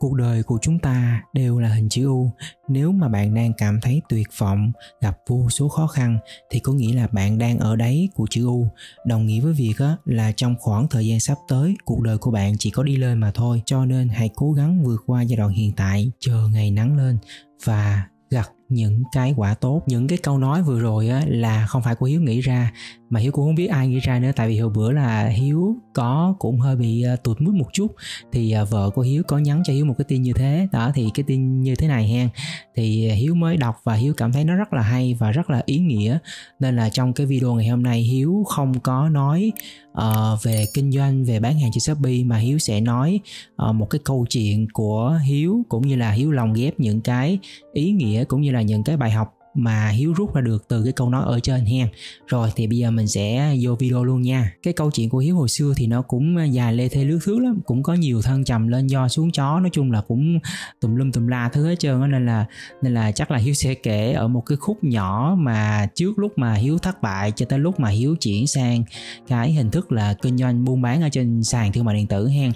cuộc đời của chúng ta đều là hình chữ u. Nếu mà bạn đang cảm thấy tuyệt vọng gặp vô số khó khăn thì có nghĩa là bạn đang ở đáy của chữ u. Đồng nghĩa với việc là trong khoảng thời gian sắp tới cuộc đời của bạn chỉ có đi lên mà thôi. Cho nên hãy cố gắng vượt qua giai đoạn hiện tại chờ ngày nắng lên và gặt những cái quả tốt. Những cái câu nói vừa rồi á, là không phải của hiếu nghĩ ra mà hiếu cũng không biết ai nghĩ ra nữa tại vì hồi bữa là hiếu có cũng hơi bị ờ, tụt mút một chút. Thì ờ, vợ của hiếu có nhắn cho hiếu một cái tin như thế. Đó thì cái tin như thế này hen. Thì hiếu mới đọc và hiếu cảm thấy nó rất là hay và rất là ý nghĩa. Nên là trong cái video ngày hôm nay hiếu không có nói uh, về kinh doanh về bán hàng trên shopee mà hiếu sẽ nói uh, một cái câu chuyện của hiếu cũng như là hiếu lồng ghép những cái ý nghĩa cũng như là những cái bài học mà Hiếu rút ra được từ cái câu nói ở trên hen. Rồi thì bây giờ mình sẽ vô video luôn nha. Cái câu chuyện của Hiếu hồi xưa thì nó cũng dài lê thê lướt thước lắm Cũng có nhiều thân trầm lên do xuống chó Nói chung là cũng tùm lum tùm la thứ hết trơn đó, Nên là nên là chắc là Hiếu sẽ kể ở một cái khúc nhỏ mà trước lúc mà Hiếu thất bại Cho tới lúc mà Hiếu chuyển sang cái hình thức là kinh doanh buôn bán ở trên sàn thương mại điện tử hen.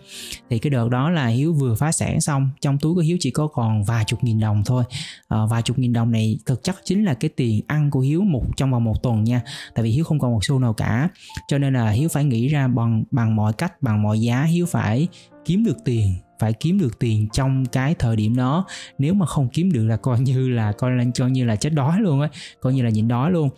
Thì cái đợt đó là Hiếu vừa phá sản xong Trong túi của Hiếu chỉ có còn vài chục nghìn đồng thôi. À, Vài chục nghìn đồng này thực chất chính là cái tiền ăn của hiếu một trong vòng một tuần nha. Tại vì hiếu không còn một xu nào cả. Cho nên là hiếu phải nghĩ ra bằng bằng mọi cách, bằng mọi giá, hiếu phải kiếm được tiền, phải kiếm được tiền trong cái thời điểm đó. Nếu mà không kiếm được là coi như là, coi là, coi như là chết đói luôn á, coi như là nhịn đói luôn.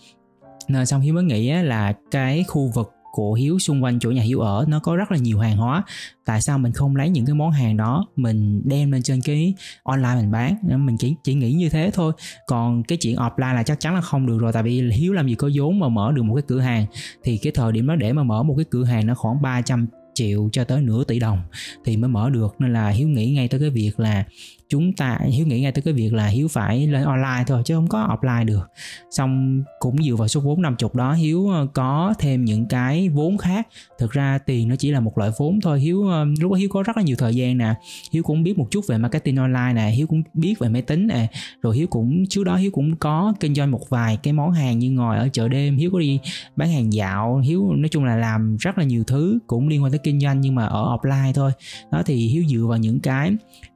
Nên xong hiếu mới nghĩ là cái khu vực của hiếu xung quanh chỗ nhà hiếu ở, nó có rất là nhiều hàng hóa. Tại sao mình không lấy những cái món hàng đó, mình đem lên trên cái online mình bán? Mình chỉ chỉ nghĩ như thế thôi. Còn cái chuyện offline là chắc chắn là không được rồi, tại vì hiếu làm gì có vốn mà mở được một cái cửa hàng. Thì cái thời điểm đó để mà mở một cái cửa hàng nó khoảng 300 triệu cho tới nửa tỷ đồng thì mới mở được. Nên là hiếu nghĩ ngay tới cái việc là chúng ta hiếu nghĩ ngay tới cái việc là hiếu phải lên online thôi chứ không có offline được. Xong cũng dựa vào số vốn 50 đó hiếu ờ, có thêm những cái vốn khác. Thực ra tiền nó chỉ là một loại vốn thôi. Hiếu ờ, lúc đó hiếu có rất là nhiều thời gian nè. Hiếu cũng biết một chút về marketing online nè hiếu cũng biết về máy tính nè. Rồi hiếu cũng trước đó hiếu cũng có kinh doanh một vài cái món hàng như ngồi ở chợ đêm hiếu có đi bán hàng dạo. Hiếu nói chung là làm rất là nhiều thứ cũng liên quan tới kinh doanh nhưng mà ở offline thôi. Đó thì hiếu dựa vào những cái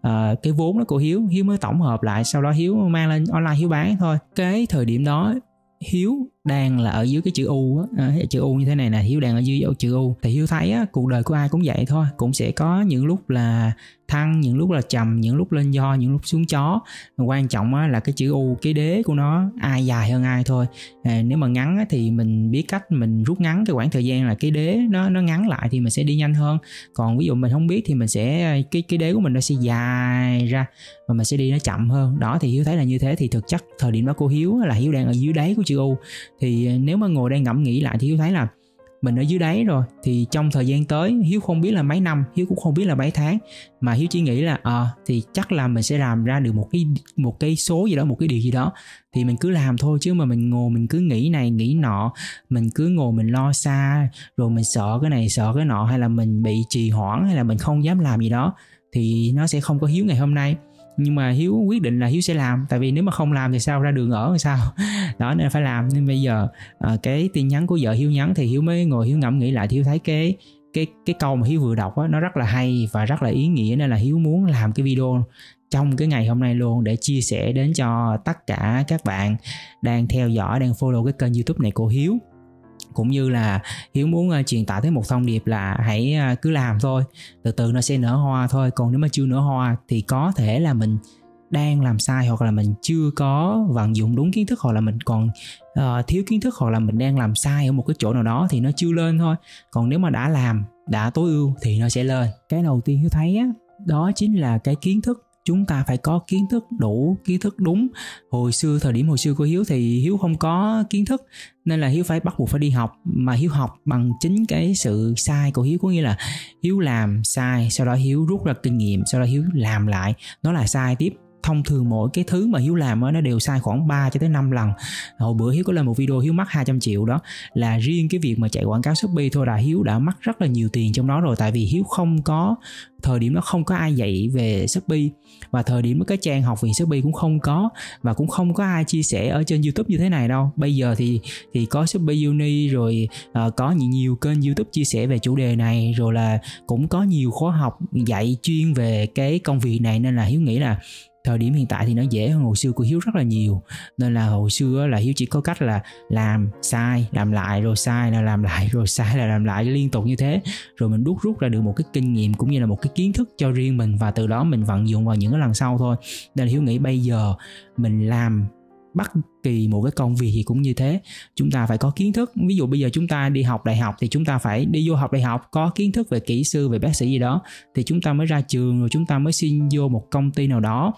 uh, cái vốn đó của hiếu. Hiếu mới tổng hợp lại, sau đó hiếu mang lên, online hiếu bán thôi. Cái thời điểm đó, hiếu đang là ở dưới cái chữ u á. À, chữ u như thế này nè hiếu đang ở dưới chữ u. Thì hiếu thấy á cuộc đời của ai cũng vậy thôi. Cũng sẽ có những lúc là thăng những lúc là trầm những lúc lên do những lúc xuống chó. Quan trọng á là cái chữ u cái đế của nó ai dài hơn ai thôi. À, nếu mà ngắn á, thì mình biết cách mình rút ngắn cái khoảng thời gian là cái đế nó nó ngắn lại thì mình sẽ đi nhanh hơn. Còn ví dụ mình không biết thì mình sẽ cái cái đế của mình nó sẽ dài ra và mình sẽ đi nó chậm hơn. Đó thì hiếu thấy là như thế. Thì thực chất thời điểm đó cô hiếu là hiếu đang ở dưới đáy của chữ u thì ờ, nếu mà ngồi đây ngẫm nghĩ lại thì hiếu thấy là mình ở dưới đáy rồi. Thì trong thời gian tới hiếu không biết là mấy năm hiếu cũng không biết là mấy tháng. Mà hiếu chỉ nghĩ là ờ à, thì chắc là mình sẽ làm ra được một cái một cái số gì đó một cái điều gì đó. Thì mình cứ làm thôi chứ mà mình ngồi mình cứ nghĩ này nghĩ nọ. Mình cứ ngồi mình lo xa rồi mình sợ cái này sợ cái nọ hay là mình bị trì hoãn hay là mình không dám làm gì đó. Thì nó sẽ không có hiếu ngày hôm nay nhưng mà hiếu quyết định là hiếu sẽ làm tại vì nếu mà không làm thì sao ra đường ở sao? Đó nên phải làm. Nên bây giờ à, cái tin nhắn của vợ hiếu nhắn thì hiếu mới ngồi hiếu ngẫm nghĩ lại thì hiếu thấy cái cái cái câu mà hiếu vừa đọc á nó rất là hay và rất là ý nghĩa nên là hiếu muốn làm cái video trong cái ngày hôm nay luôn để chia sẻ đến cho tất cả các bạn đang theo dõi đang follow cái kênh youtube này của hiếu cũng như là hiếu muốn uh, truyền tải tới một thông điệp là hãy uh, cứ làm thôi. Từ từ nó sẽ nở hoa thôi. Còn nếu mà chưa nở hoa thì có thể là mình đang làm sai hoặc là mình chưa có vận dụng đúng kiến thức hoặc là mình còn uh, thiếu kiến thức hoặc là mình đang làm sai ở một cái chỗ nào đó thì nó chưa lên thôi. Còn nếu mà đã làm đã tối ưu thì nó sẽ lên. Cái đầu tiên hiếu thấy á đó chính là cái kiến thức chúng ta phải có kiến thức đủ, kiến thức đúng. Hồi xưa, thời điểm hồi xưa của hiếu thì hiếu không có kiến thức, nên là hiếu phải bắt buộc phải đi học. Mà hiếu học bằng chính cái sự sai của hiếu, có nghĩa là hiếu làm sai, sau đó hiếu rút ra kinh nghiệm, sau đó hiếu làm lại. Nó là sai tiếp thông thường mỗi cái thứ mà Hiếu làm nó đều sai khoảng 3 cho tới 5 lần. Hồi bữa Hiếu có lên một video Hiếu mất 200 triệu đó là riêng cái việc mà chạy quảng cáo Shopee thôi là Hiếu đã mất rất là nhiều tiền trong đó rồi tại vì Hiếu không có thời điểm đó không có ai dạy về shopee và thời điểm đó cái trang học viện shopee cũng không có và cũng không có ai chia sẻ ở trên youtube như thế này đâu. Bây giờ thì thì có shopee uni rồi uh, có nhiều, nhiều kênh youtube chia sẻ về chủ đề này rồi là cũng có nhiều khóa học dạy chuyên về cái công việc này nên là hiếu nghĩ là thời điểm hiện tại thì nó dễ hơn hồi xưa của hiếu rất là nhiều. Nên là hồi xưa là hiếu chỉ có cách là làm sai, làm lại rồi sai, là làm lại rồi sai, là làm lại liên tục như thế. Rồi mình đúc rút ra được một cái kinh nghiệm cũng như là một cái kiến thức cho riêng mình và từ đó mình vận dụng vào những cái lần sau thôi. Nên là hiếu nghĩ bây giờ mình làm bất kỳ một cái công việc gì cũng như thế. Chúng ta phải có kiến thức. Ví dụ bây giờ chúng ta đi học đại học thì chúng ta phải đi vô học đại học, có kiến thức về kỹ sư, về bác sĩ gì đó, thì chúng ta mới ra trường rồi chúng ta mới xin vô một công ty nào đó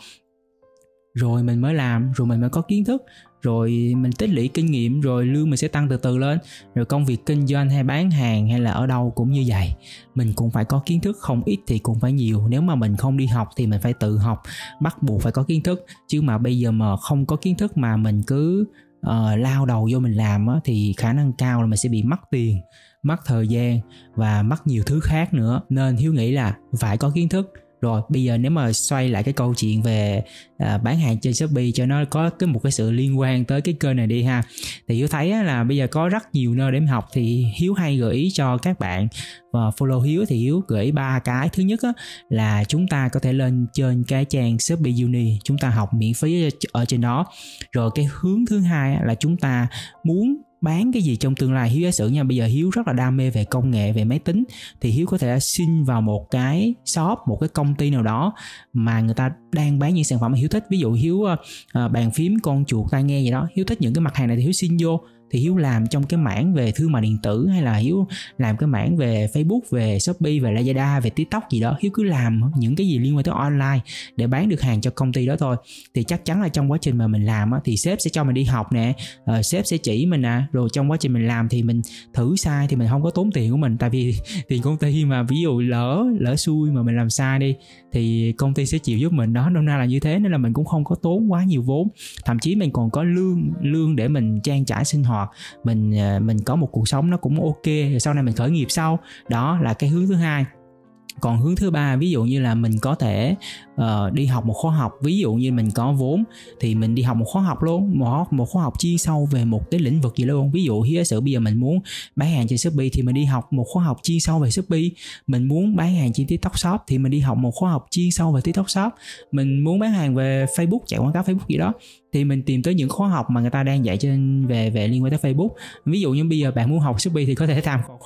rồi mình mới làm rồi mình mới có kiến thức. Rồi mình tích lũy kinh nghiệm rồi lương mình sẽ tăng từ từ lên. Rồi công việc kinh doanh hay bán hàng hay là ở đâu cũng như vậy. Mình cũng phải có kiến thức không ít thì cũng phải nhiều. Nếu mà mình không đi học thì mình phải tự học bắt buộc phải có kiến thức. Chứ mà bây giờ mà không có kiến thức mà mình cứ uh, lao đầu vô mình làm á, thì khả năng cao là mình sẽ bị mất tiền mất thời gian và mất nhiều thứ khác nữa. Nên hiếu nghĩ là phải có kiến thức rồi bây giờ nếu mà xoay lại cái câu chuyện về à, bán hàng trên shopee cho nó có cái một cái sự liên quan tới cái kênh này đi ha. Thì hiếu thấy là bây giờ có rất nhiều nơi để học thì hiếu hay gợi ý cho các bạn. Và follow hiếu thì hiếu gửi ba cái. Thứ nhất á, là chúng ta có thể lên trên cái trang shopee uni chúng ta học miễn phí ở trên đó. Rồi cái hướng thứ hai á, là chúng ta muốn bán cái gì trong tương lai? Hiếu giả sử nha bây giờ hiếu rất là đam mê về công nghệ về máy tính thì hiếu có thể xin vào một cái shop một cái công ty nào đó mà người ta đang bán những sản phẩm mà hiếu thích. Ví dụ hiếu uh, bàn phím con chuột tai nghe gì đó hiếu thích những cái mặt hàng này thì hiếu xin vô thì hiếu làm trong cái mảng về thương mại điện tử hay là hiếu làm cái mảng về facebook về shopee về lazada về tiktok gì đó hiếu cứ làm những cái gì liên quan tới online để bán được hàng cho công ty đó thôi. Thì chắc chắn là trong quá trình mà mình làm á, thì sếp sẽ cho mình đi học nè uh, sếp sẽ chỉ mình à. Rồi trong quá trình mình làm thì mình thử sai thì mình không có tốn tiền của mình tại vì tiền công ty mà ví dụ lỡ lỡ xui mà mình làm sai đi thì công ty sẽ chịu giúp mình. Đó nôm na là như thế nên là mình cũng không có tốn quá nhiều vốn. Thậm chí mình còn có lương lương để mình trang trải sinh hoạt mình à, mình có một cuộc sống nó cũng ok rồi sau này mình khởi nghiệp sau. Đó là cái hướng thứ hai. Còn hướng thứ ba ví dụ như là mình có thể uh, đi học một khóa học. Ví dụ như mình có vốn thì mình đi học một khóa học luôn một một khóa học chuyên sâu về một cái lĩnh vực gì luôn. Ví dụ hiếu sử bây giờ mình muốn bán hàng trên shopee thì mình đi học một khóa học chuyên sâu về shopee. Mình muốn bán hàng trên tiktok shop thì mình đi học một khóa học chuyên sâu về tiktok shop. Mình muốn bán hàng về facebook chạy quảng cáo facebook gì đó thì mình tìm tới những khóa học mà người ta đang dạy trên về về liên quan tới Facebook. Ví dụ như bây giờ bạn muốn học Shopee thì có thể tham khảo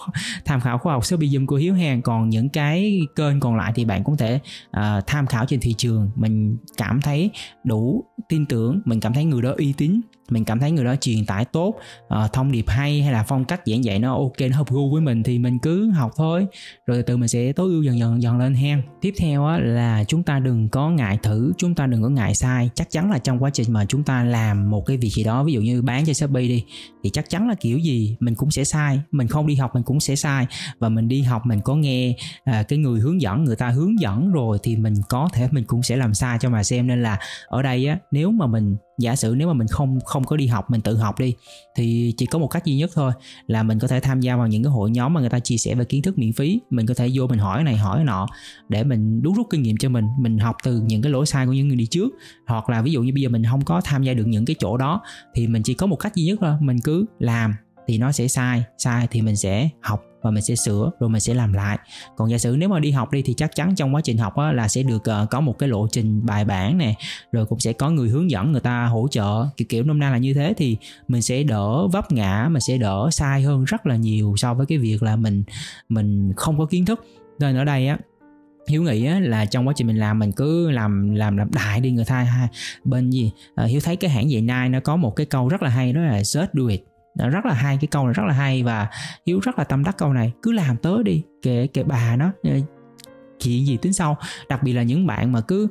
tham khảo khóa học Shopee dùm của Hiếu hàng còn những cái kênh còn lại thì bạn cũng thể uh, tham khảo trên thị trường. Mình cảm thấy đủ tin tưởng mình cảm thấy người đó uy tín mình cảm thấy người đó truyền tải tốt uh, thông điệp hay hay là phong cách giảng dạy nó ok nó hợp gu với mình thì mình cứ học thôi. Rồi từ từ mình sẽ tối ưu dần dần dần lên hen tiếp theo á, là chúng ta đừng có ngại thử chúng ta đừng có ngại sai. Chắc chắn là trong quá trình mà chúng ta làm một cái việc gì đó ví dụ như bán cho shopee đi thì chắc chắn là kiểu gì mình cũng sẽ sai. Mình không đi học mình cũng sẽ sai. Và mình đi học mình có nghe à, cái người hướng dẫn người ta hướng dẫn rồi thì mình có thể mình cũng sẽ làm sai cho mà xem. Nên là ở đây á nếu mà mình giả sử nếu mà mình không không có đi học, mình tự học đi, thì chỉ có một cách duy nhất thôi là mình có thể tham gia vào những cái hội nhóm mà người ta chia sẻ về kiến thức miễn phí. Mình có thể vô mình hỏi này, hỏi nọ, để mình đúc rút kinh nghiệm cho mình mình học từ những cái lỗi sai của những người đi trước. Hoặc là ví dụ như bây giờ mình không có tham gia được những cái chỗ đó, thì mình chỉ có một cách duy nhất thôi, mình cứ làm thì nó sẽ sai sai thì mình sẽ học và mình sẽ sửa rồi mình sẽ làm lại. Còn giả sử nếu mà đi học đi thì chắc chắn trong quá trình học á, là sẽ được uh, có một cái lộ trình bài bản nè rồi cũng sẽ có người hướng dẫn người ta hỗ trợ kiểu kiểu nôm na là như thế thì mình sẽ đỡ vấp ngã mình sẽ đỡ sai hơn rất là nhiều so với cái việc là mình mình không có kiến thức. Nên ở đây á hiếu nghĩ á, là trong quá trình mình làm mình cứ làm làm làm đại đi người ta ha. Bên gì? À, hiếu thấy cái hãng dạy nai nó có một cái câu rất là hay đó là search do it. Ờ, rất là hay, cái câu này rất là hay và hiếu rất là tâm đắc câu này. Cứ làm tới đi kệ kệ bà nó ờ, chuyện gì tính sau. Đặc biệt là những bạn mà cứ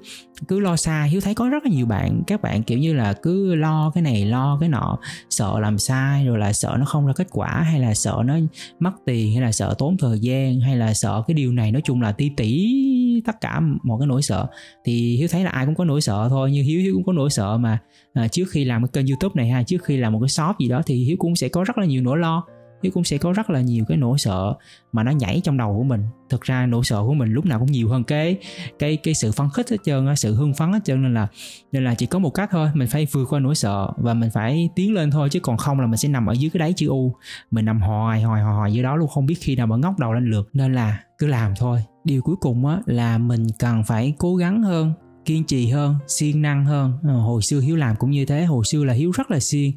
cứ lo xa, hiếu thấy có rất là nhiều bạn, các bạn kiểu như là cứ lo cái này, lo cái nọ, sợ làm sai rồi là sợ nó không ra kết quả, hay là sợ nó mất tiền, hay là sợ tốn thời gian, hay là sợ cái điều này. Nói chung là ti tỉ tất cả một cái nỗi sợ. Thì hiếu thấy là ai cũng có nỗi sợ thôi như hiếu hiếu cũng có nỗi sợ mà à, trước khi làm cái kênh youtube này ha trước khi làm một cái shop gì đó thì hiếu cũng sẽ có rất là nhiều nỗi lo hiếu cũng sẽ có rất là nhiều cái nỗi sợ mà nó nhảy trong đầu của mình. Thực ra nỗi sợ của mình lúc nào cũng nhiều hơn cái cái cái sự phấn khích hết trơn sự hưng phấn hết trơn nên là nên là chỉ có một cách thôi mình phải vượt qua nỗi sợ và mình phải tiến lên thôi chứ còn không là mình sẽ nằm ở dưới cái đáy chữ u. Mình nằm hoài hoài hoài, hoài dưới đó luôn không biết khi nào mà ngóc đầu lên được. Nên là cứ làm thôi. Điều cuối cùng á là mình cần phải cố gắng hơn kiên trì hơn siêng năng hơn. Ờ, hồi xưa hiếu làm cũng như thế. Hồi xưa là hiếu rất là siêng.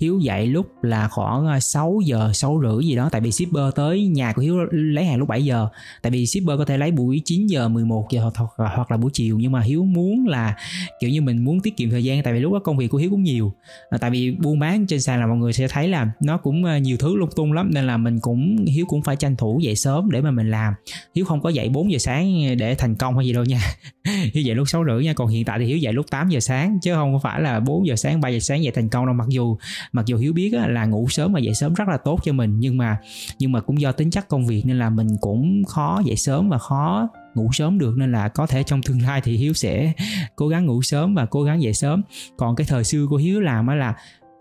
Hiếu dậy lúc là khoảng ờ, 6 giờ 6 rưỡi gì đó. Tại vì shipper tới nhà của hiếu lấy hàng lúc 7 giờ. Tại vì shipper có thể lấy buổi 9 giờ 11 giờ hoặc, hoặc là buổi chiều. Nhưng mà hiếu muốn là kiểu như mình muốn tiết kiệm thời gian. Tại vì lúc đó công việc của hiếu cũng nhiều. Ờ, tại vì buôn bán trên sàn là mọi người sẽ thấy là nó cũng nhiều thứ lung tung lắm. Nên là mình cũng hiếu cũng phải tranh thủ dậy sớm để mà mình làm. Hiếu không có dậy 4 giờ sáng để thành công hay gì đâu nha. Hiếu dậy lúc 6 rưỡi rưỡi nha. Còn hiện tại thì hiếu dậy lúc 8 giờ sáng, chứ không phải là 4 giờ sáng 3 giờ sáng dậy thành công đâu. Mặc dù mặc dù hiếu biết là ngủ sớm và dậy sớm rất là tốt cho mình, nhưng mà nhưng mà cũng do tính chất công việc nên là mình cũng khó dậy sớm và khó ngủ sớm được. Nên là có thể trong tương lai thì hiếu sẽ cố gắng ngủ sớm và cố gắng dậy sớm. Còn cái thời xưa của hiếu làm á là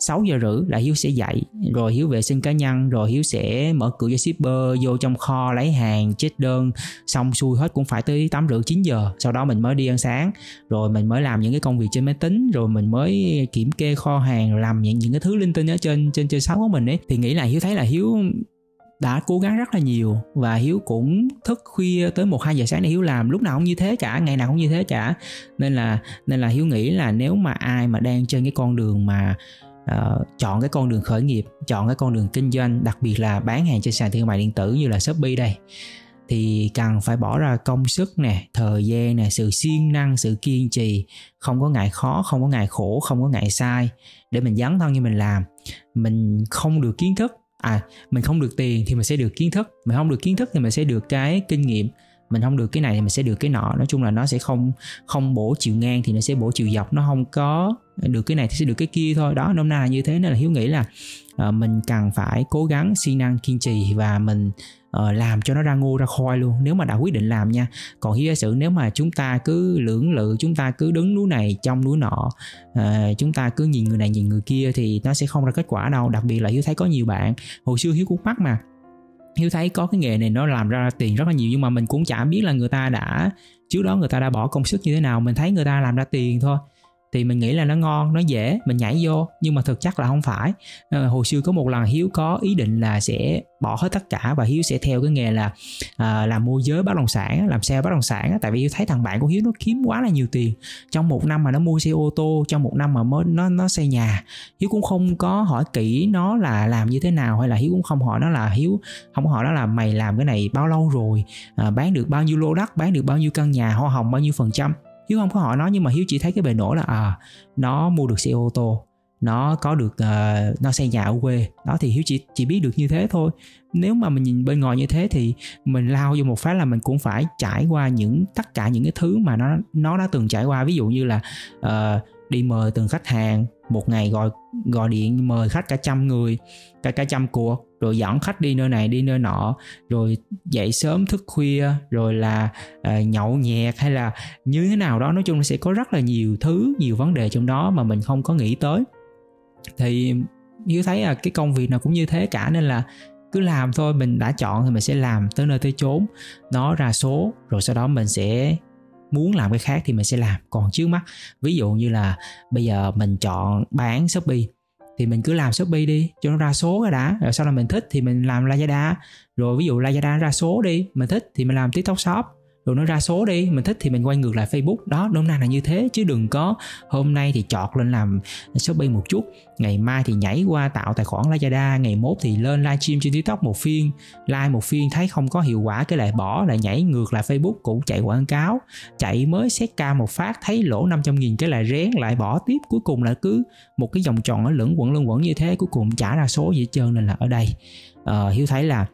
6 giờ rưỡi là Hiếu sẽ dậy. Rồi Hiếu vệ sinh cá nhân, rồi Hiếu sẽ mở cửa cho shipper, vô trong kho lấy hàng, chết đơn. Xong xuôi hết cũng phải tới 8 rưỡi 9 giờ. Sau đó mình mới đi ăn sáng. Rồi mình mới làm những cái công việc trên máy tính, rồi mình mới kiểm kê kho hàng làm những những cái thứ linh tinh ở trên trên trên sáu của mình ấy. Thì nghĩ là Hiếu thấy là Hiếu đã cố gắng rất là nhiều. Và hiếu cũng thức khuya tới một, hai giờ sáng để hiếu làm. Lúc nào cũng như thế cả, ngày nào cũng như thế cả. Nên là nên là hiếu nghĩ là nếu mà ai mà đang trên cái con đường mà uh, chọn cái con đường khởi nghiệp chọn cái con đường kinh doanh đặc biệt là bán hàng trên sàn thương mại điện tử như là shopee đây. Thì cần phải bỏ ra công sức nè thời gian nè sự siêng năng sự kiên trì. Không có ngại khó không có ngại khổ không có ngại sai để mình dấn thân như mình làm. Mình không được kiến thức à mình không được tiền thì mình sẽ được kiến thức. Mình không được kiến thức thì mình sẽ được cái kinh nghiệm mình không được cái này thì mình sẽ được cái nọ. Nói chung là nó sẽ không không bổ chiều ngang thì nó sẽ bổ chiều dọc. Nó không có được cái này thì sẽ được cái kia thôi. Đó nôm na là như thế nên là hiếu nghĩ là uh, mình cần phải cố gắng siêng năng kiên trì và mình uh, làm cho nó ra ngô ra khoai luôn. Nếu mà đã quyết định làm nha. Còn hiếu giả sử nếu mà chúng ta cứ lưỡng lự chúng ta cứ đứng núi này trong núi nọ uh, chúng ta cứ nhìn người này nhìn người kia thì nó sẽ không ra kết quả đâu. Đặc biệt là hiếu thấy có nhiều bạn hồi xưa hiếu cũng mắc mà hiếu thấy có cái nghề này nó làm ra tiền rất là nhiều, nhưng mà mình cũng chả biết là người ta đã, trước đó người ta đã bỏ công sức như thế nào. Mình thấy người ta làm ra tiền thôi thì mình nghĩ là nó ngon nó dễ mình nhảy vô. Nhưng mà thực chất là không phải. À, hồi xưa có một lần hiếu có ý định là sẽ bỏ hết tất cả và hiếu sẽ theo cái nghề là à, làm môi giới bất động sản làm xe bất động sản tại vì hiếu thấy thằng bạn của hiếu nó kiếm quá là nhiều tiền. Trong một năm mà nó mua xe ô tô trong một năm mà mới nó nó xây nhà hiếu cũng không có hỏi kỹ nó là làm như thế nào hay là hiếu cũng không hỏi nó là hiếu không hỏi nó là mày làm cái này bao lâu rồi? À, bán được bao nhiêu lô đất bán được bao nhiêu căn nhà hoa hồng bao nhiêu phần trăm? Hiếu không có hỏi nó nhưng mà hiếu chỉ thấy cái bề nổi là à nó mua được xe ô tô nó có được uh, nó xây nhà ở quê. Đó thì hiếu chỉ chỉ biết được như thế thôi. Nếu mà mình nhìn bên ngoài như thế thì mình lao vô một phát là mình cũng phải trải qua những tất cả những cái thứ mà nó nó đã từng trải qua. Ví dụ như là uh, đi mời từng khách hàng một ngày gọi gọi điện mời khách cả trăm người cả cả trăm cuộc rồi dẫn khách đi nơi này đi nơi nọ. Rồi dậy sớm thức khuya rồi là uh, nhậu nhẹt hay là như thế nào đó. Nói chung là sẽ có rất là nhiều thứ nhiều vấn đề trong đó mà mình không có nghĩ tới. Thì như thấy là cái công việc nào cũng như thế cả nên là cứ làm thôi. Mình đã chọn thì mình sẽ làm tới nơi tới chốn nó ra số. Rồi sau đó mình sẽ muốn làm cái khác thì mình sẽ làm. Còn trước mắt ví dụ như là bây giờ mình chọn bán shopee thì mình cứ làm shopee đi, cho nó ra số cái đã. Rồi sau là mình thích thì mình làm lazada. Rồi ví dụ lazada ra số đi, mình thích thì mình làm tiktok shop rồi nó ra số đi mình thích thì mình quay ngược lại facebook. Đó hôm nay là như thế chứ đừng có hôm nay thì chọt lên làm shopee một chút. Ngày mai thì nhảy qua tạo tài khoản lazada ngày mốt thì lên livestream trên tiktok một phiên. Like một phiên thấy không có hiệu quả cái lại bỏ lại nhảy ngược lại facebook cũng chạy quảng cáo. Chạy mới xét ca một phát thấy lỗ 500 nghìn cái lại rén lại bỏ tiếp. Cuối cùng là cứ một cái vòng tròn ở lẫn quẩn lẫn quẩn như thế cuối cùng trả ra số gì hết trơn nên là ở đây. Uh, hiếu thấy là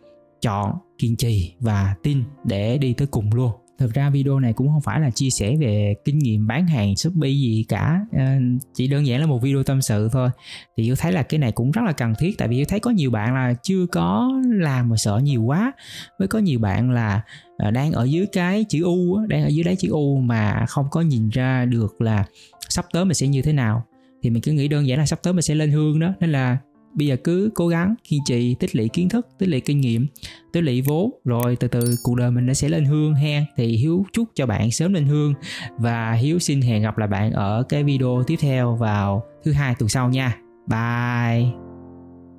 chọn kiên trì và tin để đi tới cùng luôn. Thực ra video này cũng không phải là chia sẻ về kinh nghiệm bán hàng shopee gì cả. À, chỉ đơn giản là một video tâm sự thôi. Thì tôi thấy là cái này cũng rất là cần thiết tại vì tôi thấy có nhiều bạn là chưa có làm mà sợ nhiều quá. Với có nhiều bạn là ờ, đang ở dưới cái chữ u đang ở dưới đáy chữ u mà không có nhìn ra được là sắp tới mình sẽ như thế nào. Thì mình cứ nghĩ đơn giản là sắp tới mình sẽ lên hương đó. Nên là bây giờ cứ cố gắng kiên trì tích lũy kiến thức, tích lũy kinh nghiệm, tích lũy vốn, rồi từ từ cuộc đời mình nó sẽ lên hương hen. Thì hiếu chúc cho bạn sớm lên hương. Và hiếu xin hẹn gặp lại bạn ở cái video tiếp theo vào thứ hai tuần sau nha. Bye.